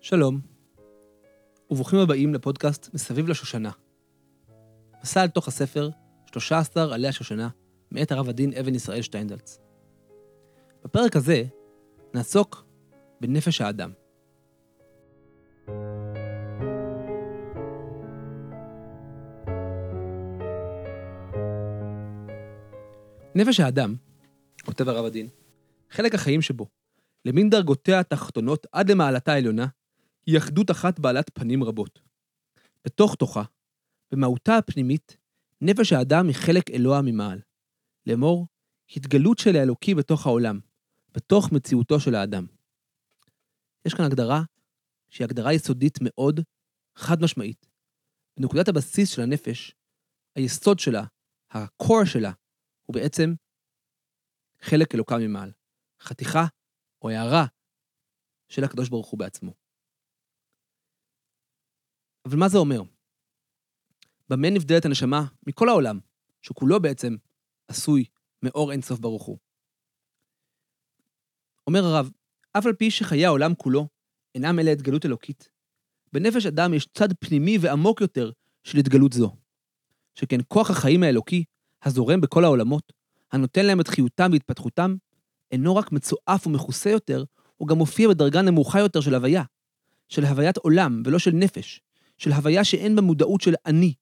שלום, וברוכים הבאים לפודקאסט מסביב לשושנה. מסע אל תוך הספר 13 עלי השושנה, מאת הרב הדין אבן ישראל שטיינדלץ. בפרק הזה נעסוק בנפש האדם. נפש האדם, כותב הרב הדין, חלק החיים שבו, למין דרגותיה התחתונות עד למעלתה העליונה, היא אחדות אחת בעלת פנים רבות. בתוך תוכה, במהותה הפנימית, נפש האדם היא חלק אלוה ממעל. לאמור, התגלות של האלוקי בתוך העולם, בתוך מציאותו של האדם. יש כאן הגדרה שהיא הגדרה יסודית מאוד, חד משמעית. בנקודת הבסיס של הנפש, היסוד שלה, ה-core שלה, הוא בעצם חלק אלוקה ממעל. חתיכה או הערה של הקדוש ברוך הוא בעצמו. אבל מה זה אומר? במה נבדלת הנשמה מכל העולם, שכולו בעצם עשוי מאור אינסוף ברוך הוא? אומר הרב, אף על פי שחיי העולם כולו אינם אלה התגלות אלוקית, בנפש אדם יש צד פנימי ועמוק יותר של התגלות זו. שכן כוח החיים האלוקי, הזורם בכל העולמות, הנותן להם את חיותם והתפתחותם, אינו רק מצועף ומכוסה יותר, הוא גם מופיע בדרגה נמוכה יותר של הוויה, של הוויית עולם ולא של נפש, של הוויה שאין בה מודעות של אני.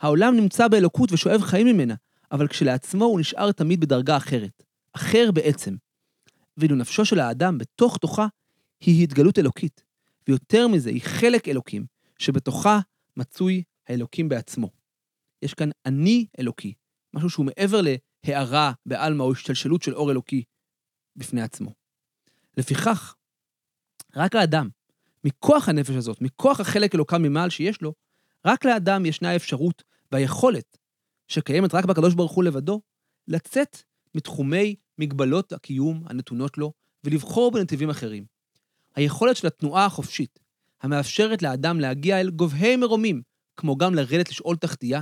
העולם נמצא באלוקות ושואב חיים ממנה, אבל כשלעצמו הוא נשאר תמיד בדרגה אחרת, אחר בעצם. ואילו נפשו של האדם בתוך תוכה היא התגלות אלוקית, ויותר מזה, היא חלק אלוקים, שבתוכה מצוי האלוקים בעצמו. יש כאן אני אלוקי, משהו שהוא מעבר להערה בעלמא או השתלשלות של אור אלוקי בפני עצמו. לפיכך, רק האדם, מכוח הנפש הזאת, מכוח החלק אלוקה ממעל שיש לו, רק לאדם ישנה האפשרות והיכולת, שקיימת רק בקדוש ברוך הוא לבדו, לצאת מתחומי מגבלות הקיום הנתונות לו ולבחור בנתיבים אחרים. היכולת של התנועה החופשית, המאפשרת לאדם להגיע אל גובהי מרומים, כמו גם לרדת לשאול תחתייה,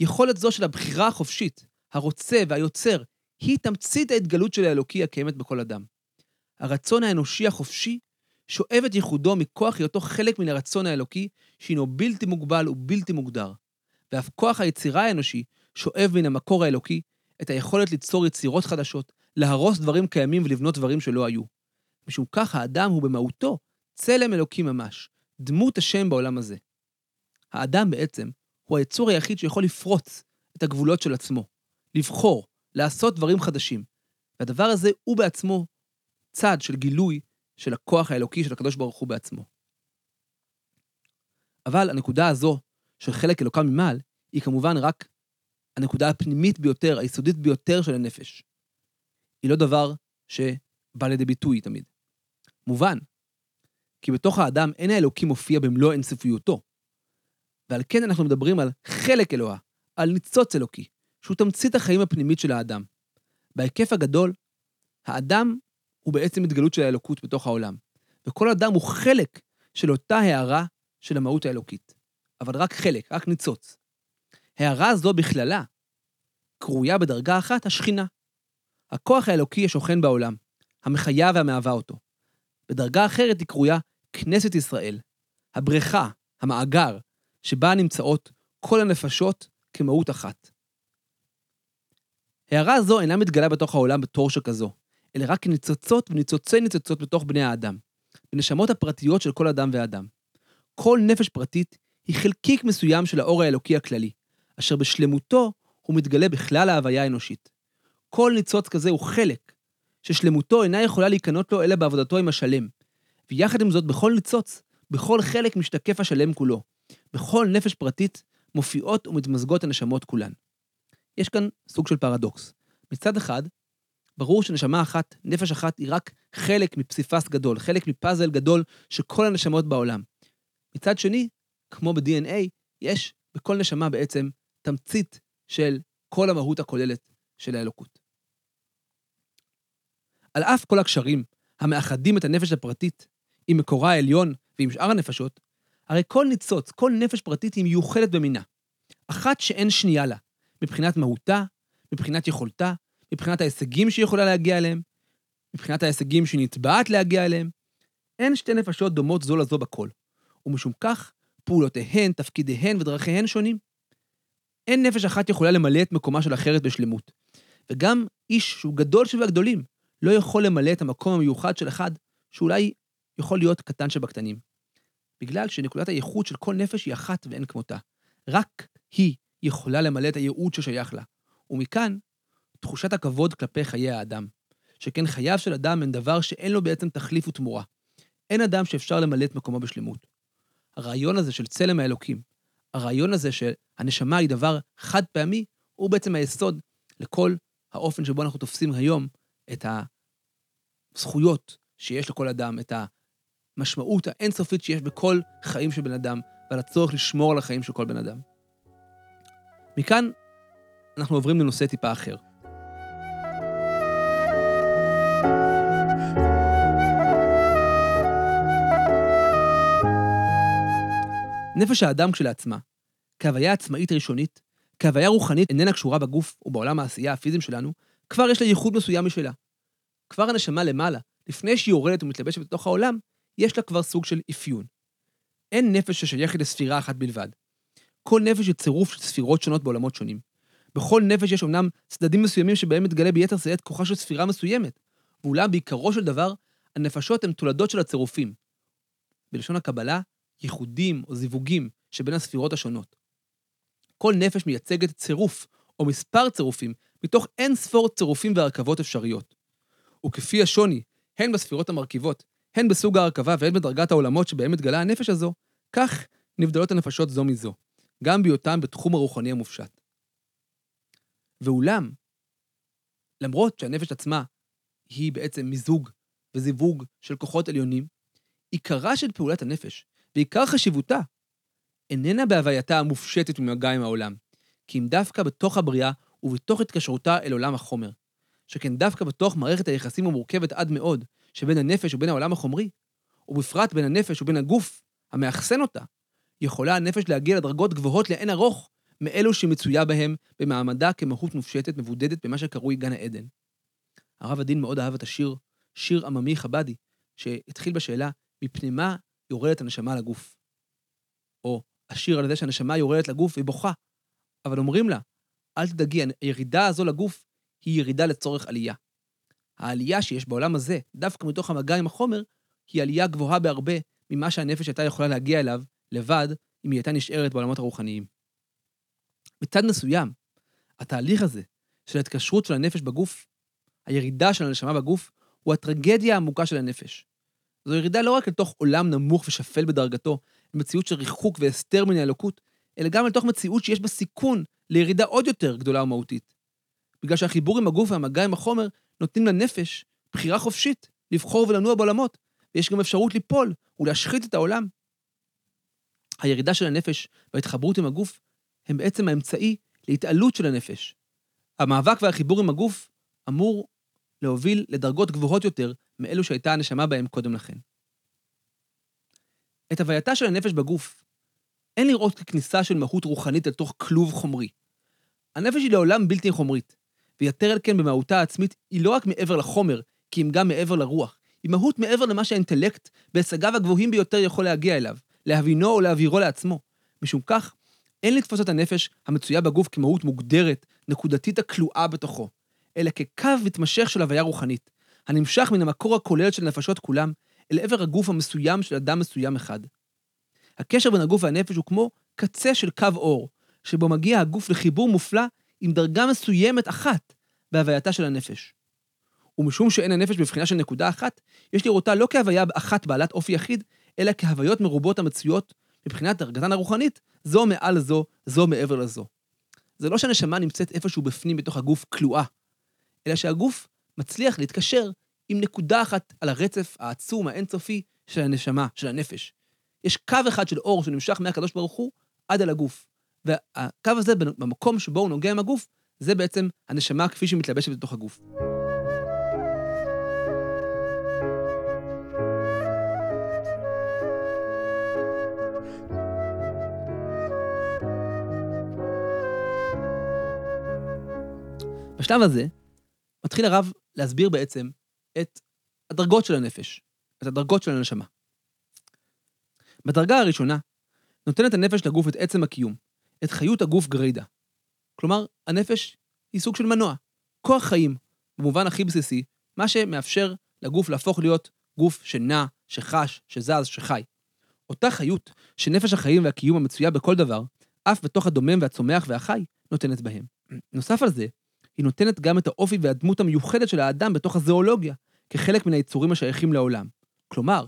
יכולת זו של הבחירה החופשית, הרוצה והיוצר, היא תמצית ההתגלות של האלוקי הקיימת בכל אדם. הרצון האנושי החופשי שואב את ייחודו מכוח היותו חלק מן הרצון האלוקי, שהינו בלתי מוגבל ובלתי מוגדר. ואף כוח היצירה האנושי שואב מן המקור האלוקי את היכולת ליצור יצירות חדשות, להרוס דברים קיימים ולבנות דברים שלא היו. משום כך האדם הוא במהותו צלם אלוקי ממש, דמות השם בעולם הזה. האדם בעצם הוא היצור היחיד שיכול לפרוץ את הגבולות של עצמו, לבחור, לעשות דברים חדשים. והדבר הזה הוא בעצמו צד של גילוי של הכוח האלוקי של הקדוש ברוך הוא בעצמו. אבל הנקודה הזו של חלק אלוקה ממעל, היא כמובן רק הנקודה הפנימית ביותר, היסודית ביותר של הנפש. היא לא דבר שבא לידי ביטוי תמיד. מובן, כי בתוך האדם אין האלוקי מופיע במלוא אינסופיותו. ועל כן אנחנו מדברים על חלק אלוה, על ניצוץ אלוקי, שהוא תמצית החיים הפנימית של האדם. בהיקף הגדול, האדם הוא בעצם התגלות של האלוקות בתוך העולם. וכל אדם הוא חלק של אותה הערה של המהות האלוקית. אבל רק חלק, רק ניצוץ. הערה זו בכללה קרויה בדרגה אחת השכינה. הכוח האלוקי השוכן בעולם, המחיה והמהווה אותו. בדרגה אחרת היא קרויה כנסת ישראל, הבריכה, המאגר, שבה נמצאות כל הנפשות כמהות אחת. הערה זו אינה מתגלה בתוך העולם בתור שכזו, אלא רק כניצוצות וניצוצי ניצוצות בתוך בני האדם, בנשמות הפרטיות של כל אדם ואדם. כל נפש פרטית היא חלקיק מסוים של האור האלוקי הכללי, אשר בשלמותו הוא מתגלה בכלל ההוויה האנושית. כל ניצוץ כזה הוא חלק, ששלמותו אינה יכולה להיקנות לו אלא בעבודתו עם השלם. ויחד עם זאת, בכל ניצוץ, בכל חלק משתקף השלם כולו. בכל נפש פרטית מופיעות ומתמזגות הנשמות כולן. יש כאן סוג של פרדוקס. מצד אחד, ברור שנשמה אחת, נפש אחת, היא רק חלק מפסיפס גדול, חלק מפאזל גדול של כל הנשמות בעולם. מצד שני, כמו ב-DNA, יש בכל נשמה בעצם תמצית של כל המהות הכוללת של האלוקות. על אף כל הקשרים המאחדים את הנפש הפרטית עם מקורה העליון ועם שאר הנפשות, הרי כל ניצוץ, כל נפש פרטית היא מיוחדת במינה. אחת שאין שנייה לה, מבחינת מהותה, מבחינת יכולתה, מבחינת ההישגים שהיא יכולה להגיע אליהם, מבחינת ההישגים שהיא נתבעת להגיע אליהם, אין שתי נפשות דומות זו לזו בכל, ומשום כך, פעולותיהן, תפקידיהן ודרכיהן שונים. אין נפש אחת יכולה למלא את מקומה של אחרת בשלמות. וגם איש שהוא גדול שבגדולים, לא יכול למלא את המקום המיוחד של אחד, שאולי יכול להיות קטן שבקטנים. בגלל שנקודת הייחוד של כל נפש היא אחת ואין כמותה. רק היא יכולה למלא את הייעוד ששייך לה. ומכאן, תחושת הכבוד כלפי חיי האדם. שכן חייו של אדם הם דבר שאין לו בעצם תחליף ותמורה. אין אדם שאפשר למלא את מקומו בשלמות. הרעיון הזה של צלם האלוקים, הרעיון הזה שהנשמה היא דבר חד פעמי, הוא בעצם היסוד לכל האופן שבו אנחנו תופסים היום את הזכויות שיש לכל אדם, את המשמעות האינסופית שיש בכל חיים של בן אדם, ועל הצורך לשמור על החיים של כל בן אדם. מכאן אנחנו עוברים לנושא טיפה אחר. נפש האדם כשלעצמה, כהוויה עצמאית ראשונית, כהוויה רוחנית איננה קשורה בגוף ובעולם העשייה הפיזיים שלנו, כבר יש לה ייחוד מסוים משלה. כבר הנשמה למעלה, לפני שהיא יורדת ומתלבשת בתוך העולם, יש לה כבר סוג של אפיון. אין נפש ששייכת לספירה אחת בלבד. כל נפש היא צירוף של ספירות שונות בעולמות שונים. בכל נפש יש אמנם צדדים מסוימים שבהם מתגלה ביתר שאת כוחה של ספירה מסוימת, ואולם בעיקרו של דבר, הנפשות הן תולדות של הצירופים. בלשון הקבלה, ייחודים או זיווגים שבין הספירות השונות. כל נפש מייצגת צירוף או מספר צירופים מתוך אין ספור צירופים והרכבות אפשריות. וכפי השוני, הן בספירות המרכיבות, הן בסוג ההרכבה והן בדרגת העולמות שבהם מתגלה הנפש הזו, כך נבדלות הנפשות זו מזו, גם בהיותן בתחום הרוחני המופשט. ואולם, למרות שהנפש עצמה היא בעצם מיזוג וזיווג של כוחות עליונים, עיקרה של פעולת הנפש ועיקר חשיבותה איננה בהווייתה המופשטת ומגע עם העולם, כי אם דווקא בתוך הבריאה ובתוך התקשרותה אל עולם החומר, שכן דווקא בתוך מערכת היחסים המורכבת עד מאוד שבין הנפש ובין העולם החומרי, ובפרט בין הנפש ובין הגוף המאחסן אותה, יכולה הנפש להגיע לדרגות גבוהות לאין ארוך מאלו שמצויה בהם במעמדה כמהות מופשטת מבודדת במה שקרוי גן העדן. הרב הדין מאוד אהב את השיר, שיר עממי חבדי, שהתחיל בשאלה, מפני מה יורדת הנשמה לגוף? או השיר על זה שהנשמה יורדת לגוף והיא בוכה, אבל אומרים לה, אל תדאגי, הירידה הזו לגוף היא ירידה לצורך עלייה. העלייה שיש בעולם הזה, דווקא מתוך המגע עם החומר, היא עלייה גבוהה בהרבה ממה שהנפש הייתה יכולה להגיע אליו לבד, אם היא הייתה נשארת בעולמות הרוחניים. מצד מסוים, התהליך הזה של ההתקשרות של הנפש בגוף, הירידה של הנשמה בגוף, הוא הטרגדיה העמוקה של הנפש. זו ירידה לא רק לתוך עולם נמוך ושפל בדרגתו, מציאות של ריחוק והסתר מן האלוקות, אלא גם לתוך מציאות שיש בה סיכון לירידה עוד יותר גדולה ומהותית. בגלל שהחיבור עם הגוף והמגע עם החומר נותנים לנפש בחירה חופשית לבחור ולנוע בעולמות, ויש גם אפשרות ליפול ולהשחית את העולם. הירידה של הנפש וההתחברות עם הגוף הם בעצם האמצעי להתעלות של הנפש. המאבק והחיבור עם הגוף אמור להוביל לדרגות גבוהות יותר מאלו שהייתה הנשמה בהם קודם לכן. את הווייתה של הנפש בגוף אין לראות ככניסה של מהות רוחנית לתוך כלוב חומרי. הנפש היא לעולם בלתי חומרית, ויתר על כן במהותה העצמית היא לא רק מעבר לחומר, כי אם גם מעבר לרוח. היא מהות מעבר למה שהאינטלקט, בהישגיו הגבוהים ביותר, יכול להגיע אליו, להבינו או להעבירו לעצמו. משום כך, אין לתפוס את הנפש המצויה בגוף כמהות מוגדרת, נקודתית הכלואה בתוכו, אלא כקו מתמשך של הוויה רוחנית, הנמשך מן המקור הכולל של נפשות כולם, אל עבר הגוף המסוים של אדם מסוים אחד. הקשר בין הגוף והנפש הוא כמו קצה של קו אור, שבו מגיע הגוף לחיבור מופלא עם דרגה מסוימת אחת בהווייתה של הנפש. ומשום שאין הנפש בבחינה של נקודה אחת, יש לראותה לא כהוויה אחת בעלת אופי יחיד, אלא כהוויות מרובות המצויות מבחינת דרגתן הרוחנית, זו מעל זו, זו מעבר לזו. זה לא שהנשמה נמצאת איפשהו בפנים בתוך הגוף כלואה, אלא שהגוף מצליח להתקשר עם נקודה אחת על הרצף העצום, האינסופי של הנשמה, של הנפש. יש קו אחד של אור שנמשך מהקדוש ברוך הוא עד אל הגוף. והקו הזה, במקום שבו הוא נוגע עם הגוף, זה בעצם הנשמה כפי שהיא מתלבשת בתוך הגוף. בשלב הזה, מתחיל הרב להסביר בעצם את הדרגות של הנפש, את הדרגות של הנשמה. בדרגה הראשונה, נותנת הנפש לגוף את עצם הקיום, את חיות הגוף גרידא. כלומר, הנפש היא סוג של מנוע, כוח חיים, במובן הכי בסיסי, מה שמאפשר לגוף להפוך להיות גוף שנע, שחש, שזז, שחי. אותה חיות שנפש החיים והקיום המצויה בכל דבר, אף בתוך הדומם והצומח והחי, נותנת בהם. נוסף על זה, היא נותנת גם את האופי והדמות המיוחדת של האדם בתוך הזואולוגיה, כחלק מן היצורים השייכים לעולם. כלומר,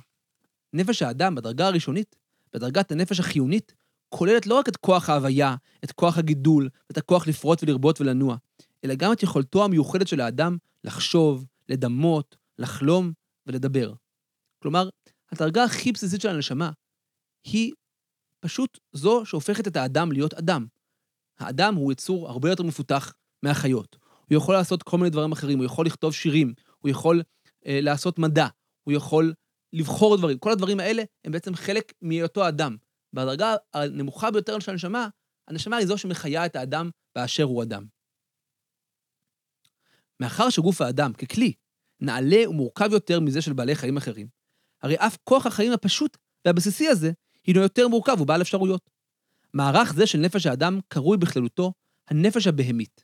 נפש האדם בדרגה הראשונית, בדרגת הנפש החיונית, כוללת לא רק את כוח ההוויה, את כוח הגידול, את הכוח לפרוט ולרבות ולנוע, אלא גם את יכולתו המיוחדת של האדם לחשוב, לדמות, לחלום ולדבר. כלומר, הדרגה הכי בסיסית של הנשמה היא פשוט זו שהופכת את האדם להיות אדם. האדם הוא יצור הרבה יותר מפותח מהחיות. הוא יכול לעשות כל מיני דברים אחרים, הוא יכול לכתוב שירים, הוא יכול אה, לעשות מדע, הוא יכול לבחור דברים. כל הדברים האלה הם בעצם חלק מהיותו אדם. בדרגה הנמוכה ביותר של הנשמה, הנשמה היא זו שמחיה את האדם באשר הוא אדם. מאחר שגוף האדם, ככלי, נעלה ומורכב יותר מזה של בעלי חיים אחרים, הרי אף כוח החיים הפשוט והבסיסי הזה הינו יותר מורכב ובעל אפשרויות. מערך זה של נפש האדם קרוי בכללותו הנפש הבהמית.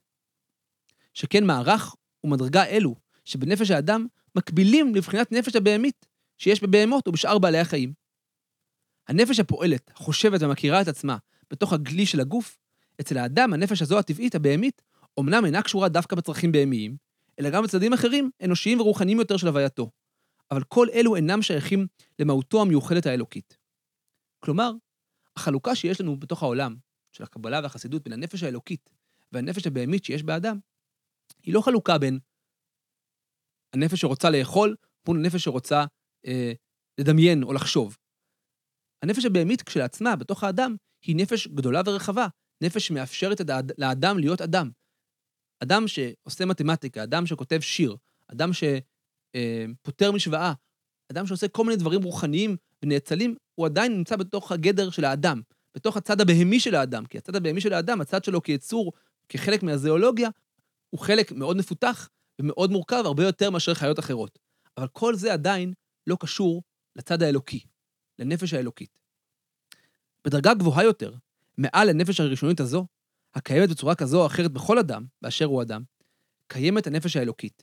שכן מערך ומדרגה אלו שבנפש האדם מקבילים לבחינת נפש הבהמית שיש בבהמות ובשאר בעלי החיים. הנפש הפועלת, חושבת ומכירה את עצמה בתוך הגלי של הגוף, אצל האדם הנפש הזו הטבעית, הבהמית, אמנם אינה קשורה דווקא בצרכים בהמיים, אלא גם בצדדים אחרים, אנושיים ורוחניים יותר של הווייתו. אבל כל אלו אינם שייכים למהותו המיוחדת האלוקית. כלומר, החלוקה שיש לנו בתוך העולם, של הקבלה והחסידות, בין הנפש האלוקית והנפש הבהמית שיש באדם, היא לא חלוקה בין הנפש שרוצה לאכול מול הנפש שרוצה אה, לדמיין או לחשוב. הנפש הבהמית כשלעצמה, בתוך האדם, היא נפש גדולה ורחבה, נפש שמאפשרת לאדם להיות אדם. אדם שעושה מתמטיקה, אדם שכותב שיר, אדם שפותר אה, משוואה, אדם שעושה כל מיני דברים רוחניים ונאצלים, הוא עדיין נמצא בתוך הגדר של האדם, בתוך הצד הבהמי של האדם. כי הצד הבהמי של האדם, הצד שלו כיצור, כחלק מהזיאולוגיה, הוא חלק מאוד מפותח ומאוד מורכב, הרבה יותר מאשר חיות אחרות. אבל כל זה עדיין לא קשור לצד האלוקי, לנפש האלוקית. בדרגה גבוהה יותר, מעל הנפש הראשונית הזו, הקיימת בצורה כזו או אחרת בכל אדם, באשר הוא אדם, קיימת הנפש האלוקית.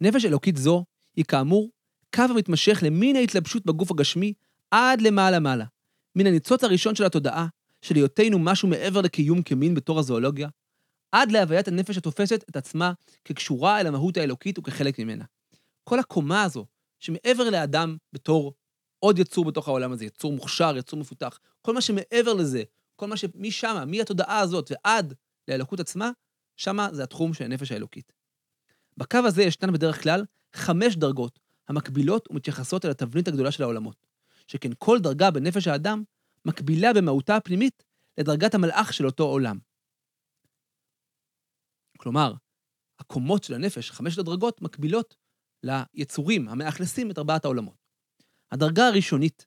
נפש אלוקית זו היא כאמור קו המתמשך למין ההתלבשות בגוף הגשמי עד למעלה-מעלה. מן הניצוץ הראשון של התודעה, של היותנו משהו מעבר לקיום כמין בתור הזואולוגיה, עד להוויית הנפש התופסת את עצמה כקשורה אל המהות האלוקית וכחלק ממנה. כל הקומה הזו, שמעבר לאדם בתור עוד יצור בתוך העולם הזה, יצור מוכשר, יצור מפותח, כל מה שמעבר לזה, כל מה שמשם, מהתודעה הזאת ועד לאלוקות עצמה, שמה זה התחום של הנפש האלוקית. בקו הזה ישנן בדרך כלל חמש דרגות המקבילות ומתייחסות אל התבנית הגדולה של העולמות, שכן כל דרגה בנפש האדם מקבילה במהותה הפנימית לדרגת המלאך של אותו עולם. כלומר, הקומות של הנפש, חמש הדרגות, מקבילות ליצורים המאכלסים את ארבעת העולמות. הדרגה הראשונית,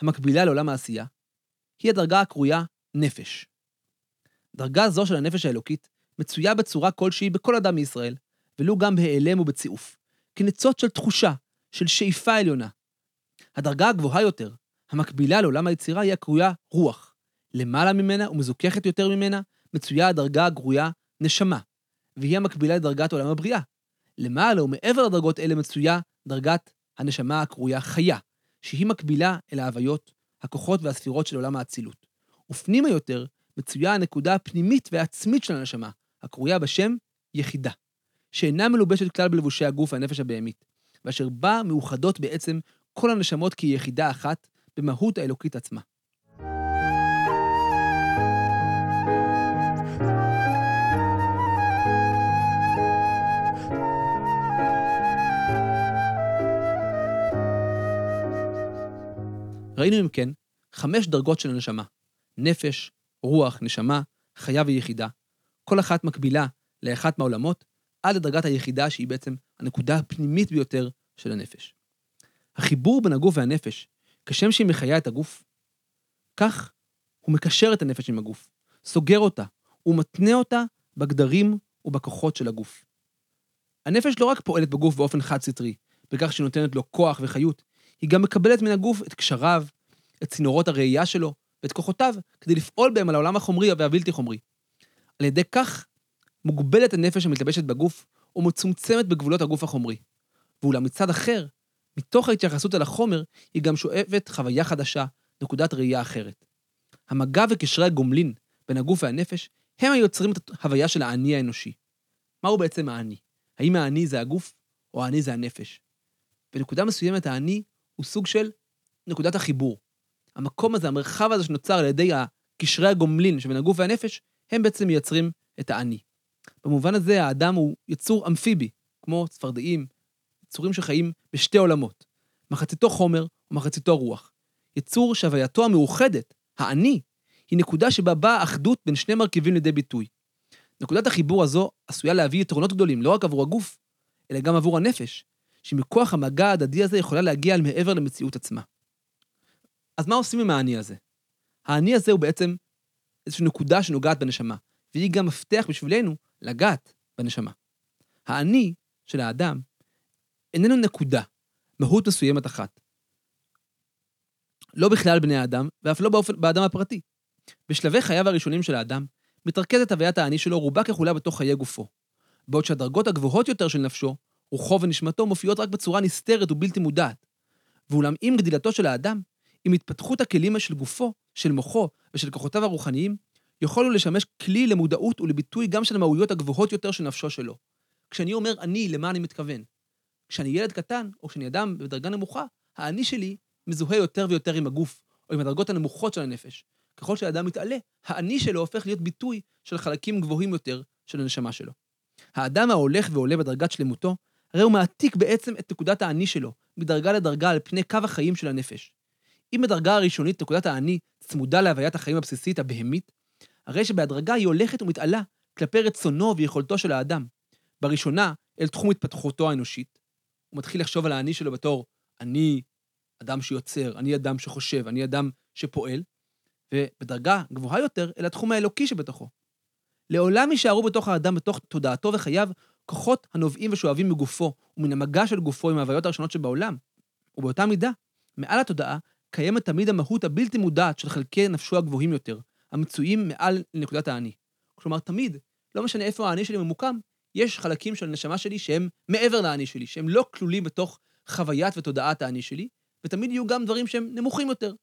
המקבילה לעולם העשייה, היא הדרגה הקרויה נפש. דרגה זו של הנפש האלוקית מצויה בצורה כלשהי בכל אדם מישראל, ולו גם בהיעלם ובציוף, כניצוץ של תחושה, של שאיפה עליונה. הדרגה הגבוהה יותר, המקבילה לעולם היצירה, היא הקרויה רוח. למעלה ממנה ומזוככת יותר ממנה, מצויה הדרגה הגרויה נשמה, והיא המקבילה לדרגת עולם הבריאה. למעלה ומעבר לדרגות אלה מצויה דרגת הנשמה הקרויה חיה, שהיא מקבילה אל ההוויות, הכוחות והספירות של עולם האצילות. ופנימה יותר מצויה הנקודה הפנימית והעצמית של הנשמה, הקרויה בשם יחידה, שאינה מלובשת כלל בלבושי הגוף והנפש הבהמית, ואשר בה מאוחדות בעצם כל הנשמות כיחידה אחת במהות האלוקית עצמה. ראינו אם כן חמש דרגות של הנשמה, נפש, רוח, נשמה, חיה ויחידה, כל אחת מקבילה לאחת מהעולמות, עד לדרגת היחידה שהיא בעצם הנקודה הפנימית ביותר של הנפש. החיבור בין הגוף והנפש, כשם שהיא מחיה את הגוף, כך הוא מקשר את הנפש עם הגוף, סוגר אותה, ומתנה אותה בגדרים ובכוחות של הגוף. הנפש לא רק פועלת בגוף באופן חד-סטרי, בכך שהיא נותנת לו כוח וחיות, היא גם מקבלת מן הגוף את קשריו, את צינורות הראייה שלו ואת כוחותיו, כדי לפעול בהם על העולם החומרי והבלתי חומרי. על ידי כך מוגבלת הנפש המתלבשת בגוף ומצומצמת בגבולות הגוף החומרי. ואולם מצד אחר, מתוך ההתייחסות אל החומר, היא גם שואבת חוויה חדשה, נקודת ראייה אחרת. המגע וקשרי הגומלין בין הגוף והנפש הם היוצרים את ההוויה של האני האנושי. מהו בעצם האני? האם האני זה הגוף או האני זה הנפש? בנקודה מסוימת האני הוא סוג של נקודת החיבור. המקום הזה, המרחב הזה שנוצר על ידי הקשרי הגומלין שבין הגוף והנפש, הם בעצם מייצרים את האני. במובן הזה האדם הוא יצור אמפיבי, כמו צפרדעים, יצורים שחיים בשתי עולמות, מחציתו חומר ומחציתו רוח. יצור שהווייתו המאוחדת, האני, היא נקודה שבה באה האחדות בין שני מרכיבים לידי ביטוי. נקודת החיבור הזו עשויה להביא יתרונות גדולים לא רק עבור הגוף, אלא גם עבור הנפש, שמכוח המגע ההדדי הזה יכולה להגיע אל מעבר למציאות עצמה. אז מה עושים עם האני הזה? האני הזה הוא בעצם איזושהי נקודה שנוגעת בנשמה, והיא גם מפתח בשבילנו לגעת בנשמה. האני של האדם איננו נקודה, מהות מסוימת אחת. לא בכלל בני האדם, ואף לא באופן, באדם הפרטי. בשלבי חייו הראשונים של האדם, מתרכזת הוויית האני שלו רובה ככולה בתוך חיי גופו. בעוד שהדרגות הגבוהות יותר של נפשו, רוחו ונשמתו, מופיעות רק בצורה נסתרת ובלתי מודעת. ואולם עם גדילתו של האדם, עם התפתחות הכלים של גופו, של מוחו ושל כוחותיו הרוחניים, יכולנו לשמש כלי למודעות ולביטוי גם של המהויות הגבוהות יותר של נפשו שלו. כשאני אומר אני, למה אני מתכוון? כשאני ילד קטן, או כשאני אדם בדרגה נמוכה, האני שלי מזוהה יותר ויותר עם הגוף, או עם הדרגות הנמוכות של הנפש. ככל שהאדם מתעלה, האני שלו הופך להיות ביטוי של חלקים גבוהים יותר של הנשמה שלו. האדם ההולך ועולה בדרגת שלמותו, הרי הוא מעתיק בעצם את נקודת האני שלו, מדרגה לדרגה על פני קו החיים של הנפש. אם בדרגה הראשונית נקודת האני צמודה להוויית החיים הבסיסית הבהמית, הרי שבהדרגה היא הולכת ומתעלה כלפי רצונו ויכולתו של האדם. בראשונה, אל תחום התפתחותו האנושית. הוא מתחיל לחשוב על האני שלו בתור אני אדם שיוצר, אני אדם שחושב, אני אדם שפועל, ובדרגה גבוהה יותר, אל התחום האלוקי שבתוכו. לעולם יישארו בתוך האדם, בתוך תודעתו וחייו, כוחות הנובעים ושואבים מגופו ומן המגע של גופו עם ההוויות הראשונות שבעולם. ובאותה מידה, מעל התודעה, קיימת תמיד המהות הבלתי מודעת של חלקי נפשו הגבוהים יותר, המצויים מעל לנקודת האני. כלומר, תמיד, לא משנה איפה האני שלי ממוקם, יש חלקים של הנשמה שלי שהם מעבר לאני שלי, שהם לא כלולים בתוך חוויית ותודעת האני שלי, ותמיד יהיו גם דברים שהם נמוכים יותר.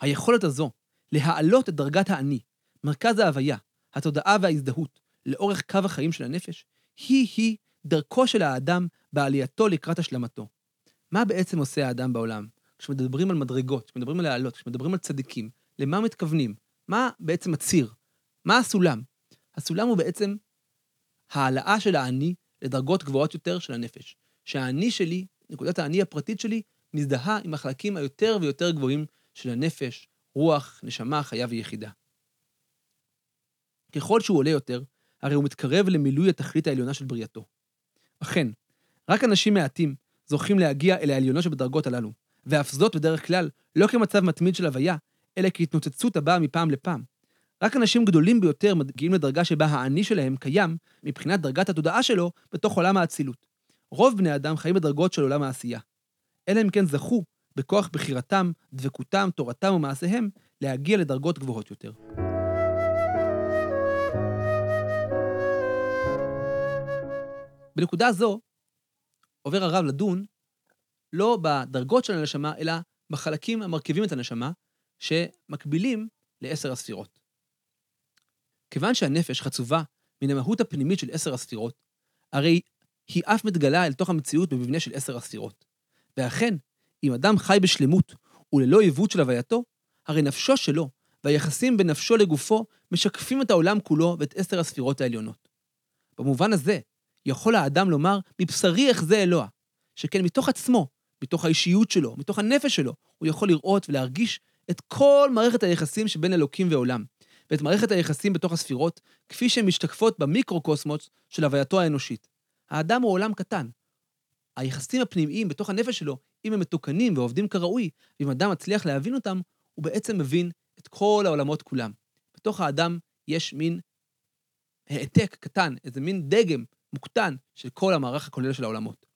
היכולת הזו להעלות את דרגת האני, מרכז ההוויה, התודעה וההזדהות, לאורך קו החיים של הנפש, היא-היא דרכו של האדם בעלייתו לקראת השלמתו. מה בעצם עושה האדם בעולם? כשמדברים על מדרגות, כשמדברים על העלות, כשמדברים על צדיקים, למה מתכוונים? מה בעצם הציר? מה הסולם? הסולם הוא בעצם העלאה של האני לדרגות גבוהות יותר של הנפש. שהאני שלי, נקודת האני הפרטית שלי, מזדהה עם החלקים היותר ויותר גבוהים של הנפש, רוח, נשמה, חיה ויחידה. ככל שהוא עולה יותר, הרי הוא מתקרב למילוי התכלית העליונה של בריאתו. אכן, רק אנשים מעטים זוכים להגיע אל העליונות שבדרגות הללו, ואף זאת בדרך כלל לא כמצב מתמיד של הוויה, אלא כהתנוצצות הבאה מפעם לפעם. רק אנשים גדולים ביותר מגיעים לדרגה שבה האני שלהם קיים, מבחינת דרגת התודעה שלו, בתוך עולם האצילות. רוב בני אדם חיים בדרגות של עולם העשייה. אלא אם כן זכו, בכוח בחירתם, דבקותם, תורתם ומעשיהם, להגיע לדרגות גבוהות יותר. בנקודה זו עובר הרב לדון לא בדרגות של הנשמה, אלא בחלקים המרכיבים את הנשמה, שמקבילים לעשר הספירות. כיוון שהנפש חצובה מן המהות הפנימית של עשר הספירות, הרי היא אף מתגלה אל תוך המציאות במבנה של עשר הספירות. ואכן, אם אדם חי בשלמות וללא עיוות של הווייתו, הרי נפשו שלו והיחסים בין נפשו לגופו משקפים את העולם כולו ואת עשר הספירות העליונות. במובן הזה, יכול האדם לומר, מבשרי אחזה אלוה, שכן מתוך עצמו, מתוך האישיות שלו, מתוך הנפש שלו, הוא יכול לראות ולהרגיש את כל מערכת היחסים שבין אלוקים ועולם, ואת מערכת היחסים בתוך הספירות, כפי שהן משתקפות במיקרוקוסמוס של הווייתו האנושית. האדם הוא עולם קטן. היחסים הפנימיים בתוך הנפש שלו, אם הם מתוקנים ועובדים כראוי, ואם אדם מצליח להבין אותם, הוא בעצם מבין את כל העולמות כולם. בתוך האדם יש מין העתק קטן, איזה מין דגם מוקטן של כל המערך הכולל של העולמות.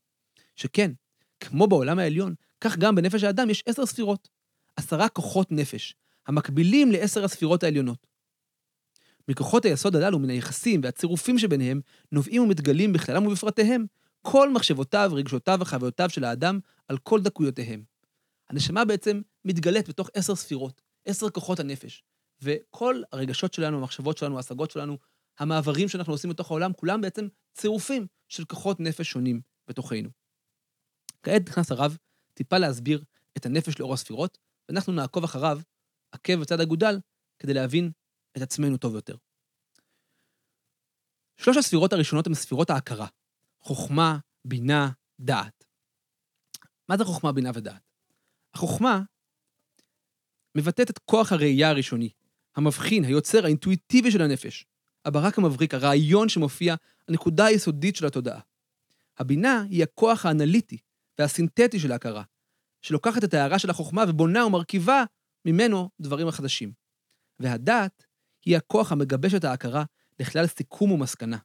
שכן, כמו בעולם העליון, כך גם בנפש האדם יש עשר ספירות. עשרה כוחות נפש, המקבילים לעשר הספירות העליונות. מכוחות היסוד הללו, מן היחסים והצירופים שביניהם, נובעים ומתגלים בכללם ובפרטיהם כל מחשבותיו, רגשותיו וחוויותיו של האדם על כל דקויותיהם. הנשמה בעצם מתגלית בתוך עשר ספירות, עשר כוחות הנפש. וכל הרגשות שלנו, המחשבות שלנו, ההשגות שלנו, המעברים שאנחנו עושים בתוך העולם, כולם בעצם צירופים של כוחות נפש שונים בתוכנו. כעת נכנס הרב טיפה להסביר את הנפש לאור הספירות, ואנחנו נעקוב אחריו, עקב בצד אגודל, כדי להבין את עצמנו טוב יותר. שלוש הספירות הראשונות הן ספירות ההכרה, חוכמה, בינה, דעת. מה זה חוכמה, בינה ודעת? החוכמה מבטאת את כוח הראייה הראשוני, המבחין, היוצר, האינטואיטיבי של הנפש. הברק המבריק, הרעיון שמופיע, הנקודה היסודית של התודעה. הבינה היא הכוח האנליטי והסינתטי של ההכרה, שלוקחת את ההערה של החוכמה ובונה ומרכיבה ממנו דברים החדשים. והדעת היא הכוח המגבש את ההכרה לכלל סיכום ומסקנה,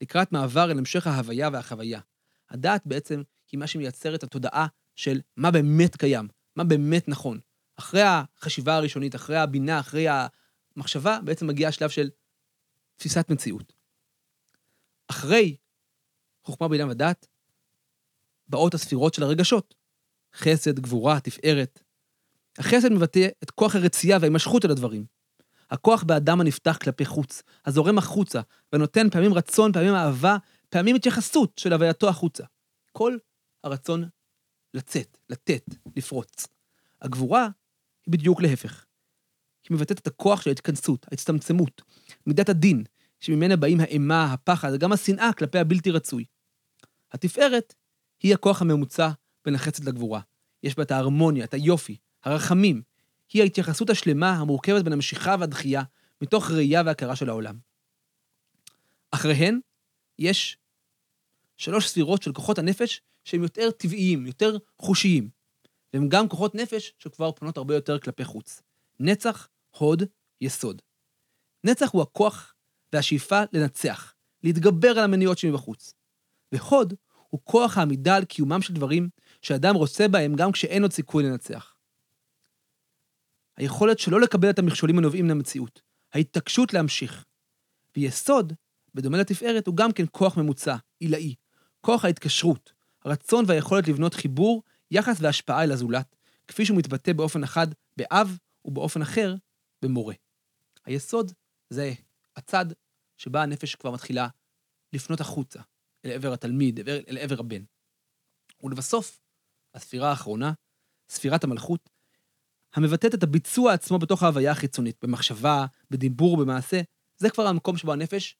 לקראת מעבר אל המשך ההוויה והחוויה. הדעת בעצם היא מה שמייצר את התודעה של מה באמת קיים, מה באמת נכון. אחרי החשיבה הראשונית, אחרי הבינה, אחרי המחשבה, בעצם מגיע השלב של תפיסת מציאות. אחרי חוכמה, בינה ודעת, באות הספירות של הרגשות. חסד, גבורה, תפארת. החסד מבטא את כוח הרצייה וההימשכות אל הדברים. הכוח באדם הנפתח כלפי חוץ, הזורם החוצה, ונותן פעמים רצון, פעמים אהבה, פעמים התייחסות של הווייתו החוצה. כל הרצון לצאת, לתת, לפרוץ. הגבורה היא בדיוק להפך. היא מבטאת את הכוח של ההתכנסות, ההצטמצמות, מידת הדין, שממנה באים האימה, הפחד, וגם השנאה כלפי הבלתי רצוי. התפארת היא הכוח הממוצע בין החסד לגבורה. יש בה את ההרמוניה, את היופי, הרחמים. היא ההתייחסות השלמה המורכבת בין המשיכה והדחייה, מתוך ראייה והכרה של העולם. אחריהן יש שלוש ספירות של כוחות הנפש שהם יותר טבעיים, יותר חושיים. והם גם כוחות נפש שכבר פונות הרבה יותר כלפי חוץ. נצח, הוד, יסוד. נצח הוא הכוח והשאיפה לנצח, להתגבר על המניות שמבחוץ. והוד הוא כוח העמידה על קיומם של דברים שאדם רוצה בהם גם כשאין עוד סיכוי לנצח. היכולת שלא לקבל את המכשולים הנובעים מהמציאות, ההתעקשות להמשיך. ויסוד, בדומה לתפארת, הוא גם כן כוח ממוצע, עילאי, כוח ההתקשרות, הרצון והיכולת לבנות חיבור, יחס והשפעה אל הזולת, כפי שהוא מתבטא באופן אחד באב ובאופן אחר במורה. היסוד זה הצד שבה הנפש כבר מתחילה לפנות החוצה, אל עבר התלמיד, אל, עבר הבן. ולבסוף, הספירה האחרונה, ספירת המלכות, המבטאת את הביצוע עצמו בתוך ההוויה החיצונית, במחשבה, בדיבור, במעשה, זה כבר המקום שבו הנפש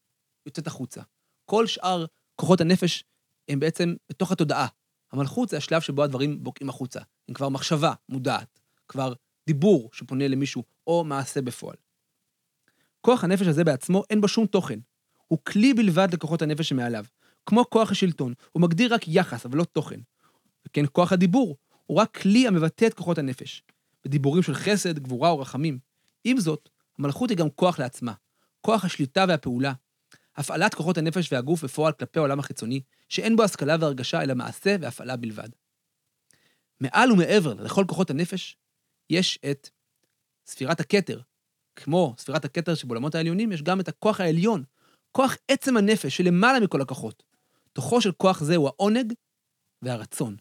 יוצאת החוצה. כל שאר כוחות הנפש הם בעצם בתוך התודעה. המלכות זה השלב שבו הדברים בוקעים החוצה. הם כבר מחשבה מודעת, כבר דיבור שפונה למישהו, או מעשה בפועל. כוח הנפש הזה בעצמו אין בו שום תוכן. הוא כלי בלבד לכוחות הנפש שמעליו. כמו כוח השלטון, הוא מגדיר רק יחס, אבל לא תוכן. וכן, כוח הדיבור הוא רק כלי המבטא את כוחות הנפש, בדיבורים של חסד, גבורה או רחמים. עם זאת, המלכות היא גם כוח לעצמה, כוח השליטה והפעולה, הפעלת כוחות הנפש והגוף בפועל כלפי העולם החיצוני, שאין בו השכלה והרגשה, אלא מעשה והפעלה בלבד. מעל ומעבר לכל כוחות הנפש, יש את ספירת הכתר. כמו ספירת הכתר שבעולמות העליונים, יש גם את הכוח העליון, כוח עצם הנפש שלמעלה מכל הכוחות. תוכו של כוח זה הוא העונג והרצון.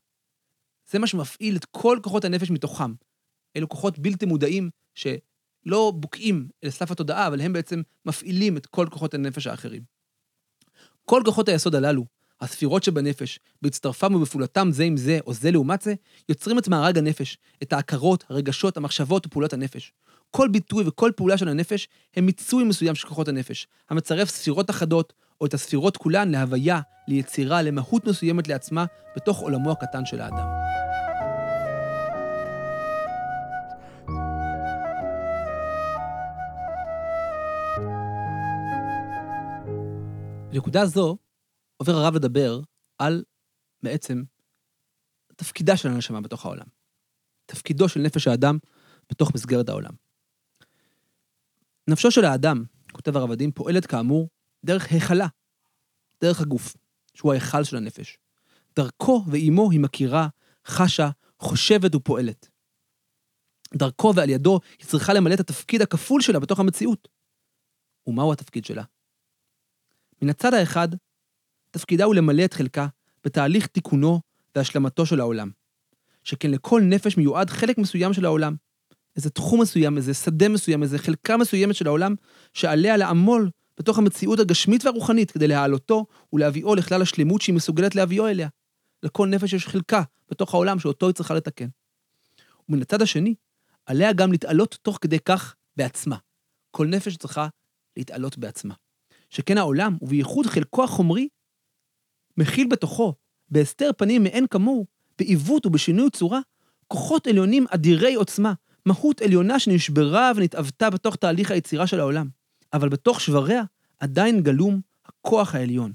זה מה שמפעיל את כל כוחות הנפש מתוכם. אלו כוחות בלתי מודעים שלא בוקעים אל סף התודעה, אבל הם בעצם מפעילים את כל כוחות הנפש האחרים. כל כוחות היסוד הללו, הספירות שבנפש, בהצטרפם ובפעולתם זה עם זה או זה לעומת זה, יוצרים את מארג הנפש, את ההכרות, הרגשות, המחשבות ופעולות הנפש. כל ביטוי וכל פעולה של הנפש הם מיצוי מסוים של כוחות הנפש, המצרף ספירות אחדות, או את הספירות כולן להוויה, ליצירה, למהות מסוימת לעצמה, בתוך עולמו הקטן של האדם. בנקודה זו עובר הרב לדבר על בעצם תפקידה של הנשמה בתוך העולם. תפקידו של נפש האדם בתוך מסגרת העולם. נפשו של האדם, כותב הרב הדין, פועלת כאמור דרך היכלה, דרך הגוף, שהוא ההיכל של הנפש. דרכו ואימו היא מכירה, חשה, חושבת ופועלת. דרכו ועל ידו היא צריכה למלא את התפקיד הכפול שלה בתוך המציאות. ומהו התפקיד שלה? מן הצד האחד, תפקידה הוא למלא את חלקה בתהליך תיקונו והשלמתו של העולם. שכן לכל נפש מיועד חלק מסוים של העולם. איזה תחום מסוים, איזה שדה מסוים, איזה חלקה מסוימת של העולם, שעליה לעמול בתוך המציאות הגשמית והרוחנית כדי להעלותו ולהביאו לכלל השלמות שהיא מסוגלת להביאו אליה. לכל נפש יש חלקה בתוך העולם שאותו היא צריכה לתקן. ומן הצד השני, עליה גם להתעלות תוך כדי כך בעצמה. כל נפש צריכה להתעלות בעצמה. שכן העולם, ובייחוד חלקו החומרי, מכיל בתוכו, בהסתר פנים מאין כמוהו, בעיוות ובשינוי צורה, כוחות עליונים אדירי עוצמה, מהות עליונה שנשברה ונתעוותה בתוך תהליך היצירה של העולם. אבל בתוך שבריה עדיין גלום הכוח העליון.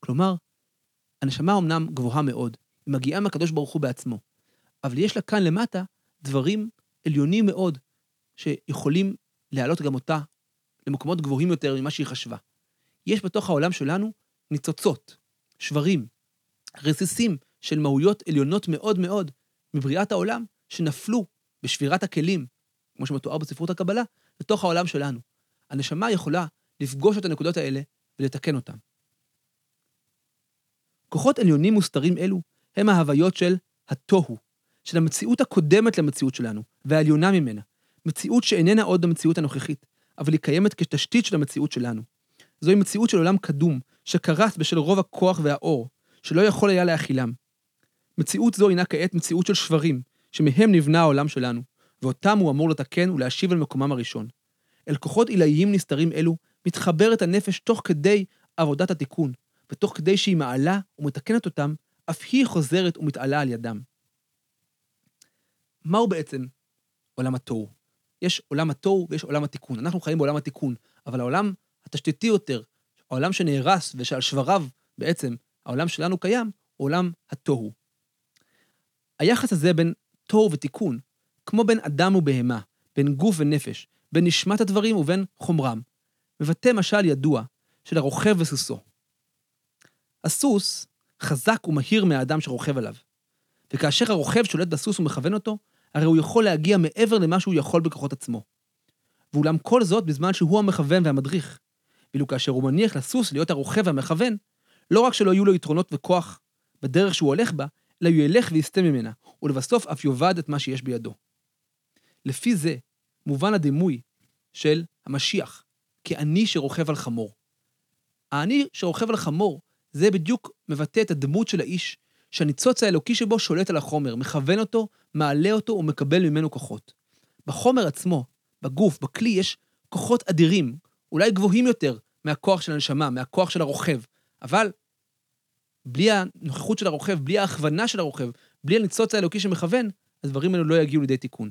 כלומר, הנשמה אמנם גבוהה מאוד, היא מגיעה מהקדוש ברוך הוא בעצמו, אבל יש לה כאן למטה דברים עליונים מאוד, שיכולים להעלות גם אותה למקומות גבוהים יותר ממה שהיא חשבה. יש בתוך העולם שלנו ניצוצות, שברים, רסיסים של מהויות עליונות מאוד מאוד מבריאת העולם, שנפלו בשבירת הכלים, כמו שמתואר בספרות הקבלה, לתוך העולם שלנו. הנשמה יכולה לפגוש את הנקודות האלה ולתקן אותן. כוחות עליונים מוסתרים אלו הם ההוויות של התוהו, של המציאות הקודמת למציאות שלנו, והעליונה ממנה. מציאות שאיננה עוד המציאות הנוכחית, אבל היא קיימת כתשתית של המציאות שלנו. זוהי מציאות של עולם קדום, שקרס בשל רוב הכוח והאור, שלא יכול היה להכילם. מציאות זו הינה כעת מציאות של שברים, שמהם נבנה העולם שלנו, ואותם הוא אמור לתקן ולהשיב אל מקומם הראשון. אל כוחות עילאיים נסתרים אלו מתחברת הנפש תוך כדי עבודת התיקון, ותוך כדי שהיא מעלה ומתקנת אותם, אף היא חוזרת ומתעלה על ידם. מהו בעצם עולם התוהו? יש עולם התוהו ויש עולם התיקון. אנחנו חיים בעולם התיקון, אבל העולם התשתיתי יותר, העולם שנהרס ושעל שבריו בעצם העולם שלנו קיים, הוא עולם התוהו. היחס הזה בין תוהו ותיקון, כמו בין אדם ובהמה, בין גוף ונפש, בין נשמת הדברים ובין חומרם, מבטא משל ידוע של הרוכב וסוסו. הסוס חזק ומהיר מהאדם שרוכב עליו, וכאשר הרוכב שולט בסוס ומכוון אותו, הרי הוא יכול להגיע מעבר למה שהוא יכול בכוחות עצמו. ואולם כל זאת בזמן שהוא המכוון והמדריך. ואילו כאשר הוא מניח לסוס להיות הרוכב והמכוון, לא רק שלא יהיו לו יתרונות וכוח בדרך שהוא הולך בה, אלא הוא ילך ויסטה ממנה, ולבסוף אף יאבד את מה שיש בידו. לפי זה, מובן הדימוי של המשיח כאני שרוכב על חמור. האני שרוכב על חמור, זה בדיוק מבטא את הדמות של האיש, שהניצוץ האלוקי שבו שולט על החומר, מכוון אותו, מעלה אותו ומקבל ממנו כוחות. בחומר עצמו, בגוף, בכלי, יש כוחות אדירים, אולי גבוהים יותר מהכוח של הנשמה, מהכוח של הרוכב, אבל בלי הנוכחות של הרוכב, בלי ההכוונה של הרוכב, בלי הניצוץ האלוקי שמכוון, הדברים האלו לא יגיעו לידי תיקון.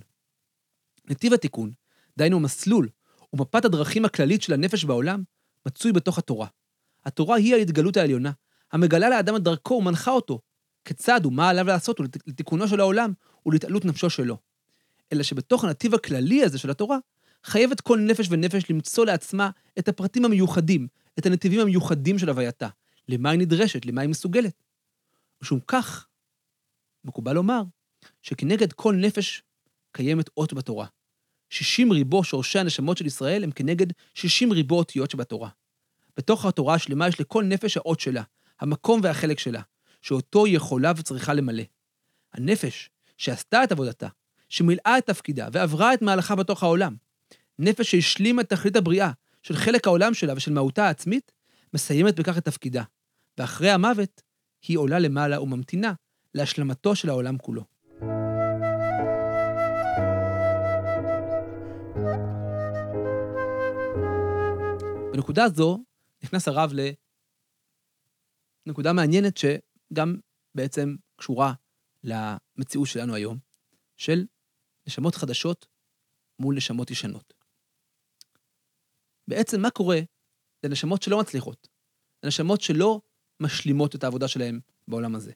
נתיב התיקון, דהיינו המסלול ומפת הדרכים הכללית של הנפש בעולם, מצוי בתוך התורה. התורה היא ההתגלות העליונה, המגלה לאדם את דרכו ומנחה אותו, כיצד ומה עליו לעשות לתיקונו של העולם ולהתעלות נפשו שלו. אלא שבתוך הנתיב הכללי הזה של התורה, חייבת כל נפש ונפש למצוא לעצמה את הפרטים המיוחדים, את הנתיבים המיוחדים של הווייתה, למה היא נדרשת, למה היא מסוגלת. משום כך, מקובל לומר שכנגד כל נפש קיימת אות בתורה. 60 ריבו שורשי הנשמות של ישראל הם כנגד 60 ריבו אותיות שבתורה. בתוך התורה השלמה יש לכל נפש האות שלה, המקום והחלק שלה, שאותו היא יכולה וצריכה למלא. הנפש שעשתה את עבודתה, שמילאה את תפקידה ועברה את מהלכה בתוך העולם, נפש שהשלימה את תכלית הבריאה של חלק העולם שלה ושל מהותה העצמית, מסיימת בכך את תפקידה, ואחרי המוות היא עולה למעלה וממתינה להשלמתו של העולם כולו. בנקודה זו נכנס הרב לנקודה מעניינת שגם בעצם קשורה למציאות שלנו היום, של נשמות חדשות מול נשמות ישנות. בעצם מה קורה לנשמות שלא מצליחות, לנשמות שלא משלימות את העבודה שלהן בעולם הזה.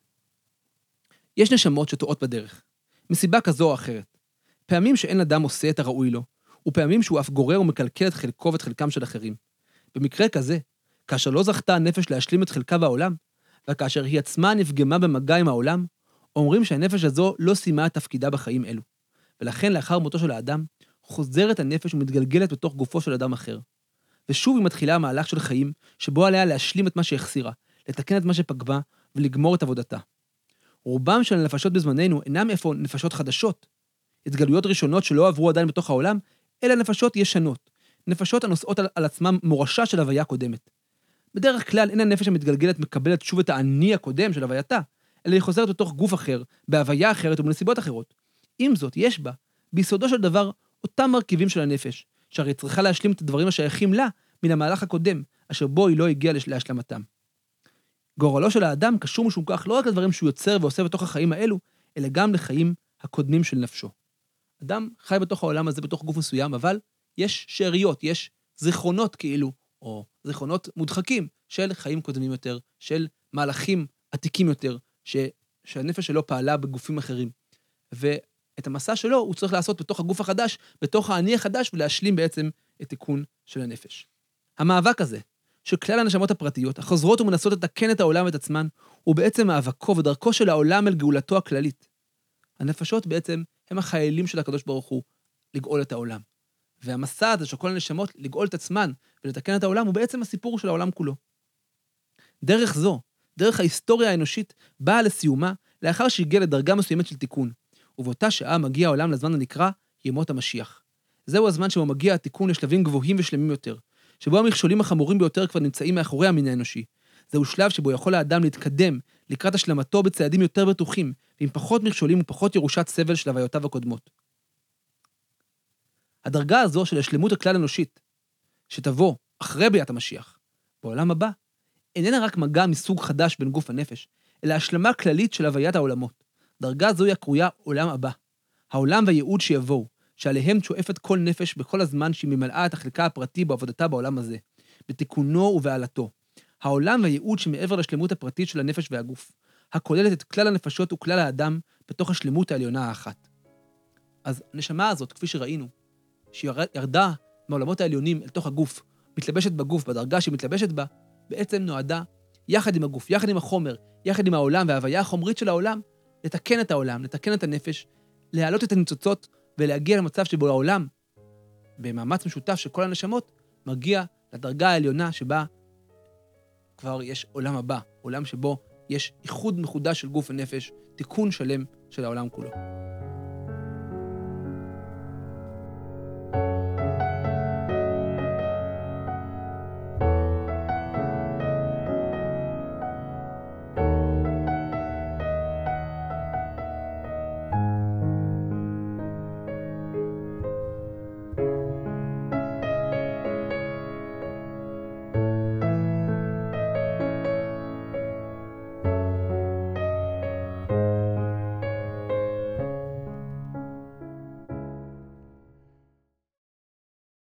יש נשמות שטועות בדרך, מסיבה כזו או אחרת. פעמים שאין אדם עושה את הראוי לו, ופעמים שהוא אף גורר ומקלקל את חלקו ואת חלקם של אחרים. במקרה כזה, כאשר לא זכתה הנפש להשלים את חלקה בעולם, וכאשר היא עצמה נפגמה במגע עם העולם, אומרים שהנפש הזו לא סיימה את תפקידה בחיים אלו, ולכן לאחר מותו של האדם, חוזרת הנפש ומתגלגלת בתוך גופו של אדם אחר. ושוב היא מתחילה מהלך של חיים, שבו עליה להשלים את מה שהחסירה, לתקן את מה שפגמה ולגמור את עבודתה. רובם של הנפשות בזמננו אינם איפה נפשות חדשות, התגלויות ראשונות שלא עברו עדיין בתוך העולם, אלא נפשות ישנות, נפשות הנושאות על, על עצמם מורשה של הוויה קודמת. בדרך כלל אין הנפש המתגלגלת מקבלת שוב את האני הקודם של הווייתה, אלא היא חוזרת לתוך גוף אחר, בהוויה אחרת ובנסיבות אחרות. עם זאת, יש בה, ביסודו של דבר, אותם מרכיבים של הנפש, שהרי צריכה להשלים את הדברים השייכים לה מן המהלך הקודם, אשר בו היא לא הגיעה להשלמתם. גורלו של האדם קשור משום כך לא רק לדברים שהוא יוצר ועושה בתוך החיים האלו, אלא גם לחיים הקודמים של נפשו. אדם חי בתוך העולם הזה, בתוך גוף מסוים, אבל יש שאריות, יש זיכרונות כאילו, או זיכרונות מודחקים של חיים קודמים יותר, של מהלכים עתיקים יותר, ש, שהנפש שלו פעלה בגופים אחרים. ואת המסע שלו הוא צריך לעשות בתוך הגוף החדש, בתוך האני החדש, ולהשלים בעצם את תיקון של הנפש. המאבק הזה, של כלל הנשמות הפרטיות, החוזרות ומנסות לתקן את העולם ואת עצמן, הוא בעצם מאבקו ודרכו של העולם אל גאולתו הכללית. הנפשות בעצם הם החיילים של הקדוש ברוך הוא לגאול את העולם. והמסע הזה של כל הנשמות לגאול את עצמן ולתקן את העולם הוא בעצם הסיפור של העולם כולו. דרך זו, דרך ההיסטוריה האנושית, באה לסיומה לאחר שהגיעה לדרגה מסוימת של תיקון, ובאותה שעה מגיע העולם לזמן הנקרא ימות המשיח. זהו הזמן שבו מגיע התיקון לשלבים גבוהים ושלמים יותר, שבו המכשולים החמורים ביותר כבר נמצאים מאחורי המין האנושי. זהו שלב שבו יכול האדם להתקדם לקראת השלמתו בצעדים יותר בטוחים, ועם פחות מכשולים ופחות ירושת סבל של הוויותיו הקודמות. הדרגה הזו של השלמות הכלל אנושית, שתבוא אחרי ביאת המשיח, בעולם הבא, איננה רק מגע מסוג חדש בין גוף הנפש, אלא השלמה כללית של הוויית העולמות. דרגה זו היא הקרויה עולם הבא. העולם והייעוד שיבואו, שעליהם שואפת כל נפש בכל הזמן שהיא ממלאה את החלקה הפרטי בעבודתה בעולם הזה, בתיקונו ובעלתו. העולם והייעוד שמעבר לשלמות הפרטית של הנפש והגוף, הכוללת את כלל הנפשות וכלל האדם בתוך השלמות העליונה האחת. אז הנשמה הזאת, כפי שראינו, שירדה מהעולמות העליונים אל תוך הגוף, מתלבשת בגוף, בדרגה שהיא מתלבשת בה, בעצם נועדה, יחד עם הגוף, יחד עם החומר, יחד עם העולם וההוויה החומרית של העולם, לתקן את העולם, לתקן את הנפש, להעלות את הניצוצות ולהגיע למצב שבו העולם, במאמץ משותף של כל הנשמות, מגיע לדרגה העליונה שבה כבר יש עולם הבא, עולם שבו יש איחוד מחודש של גוף ונפש, תיקון שלם של העולם כולו.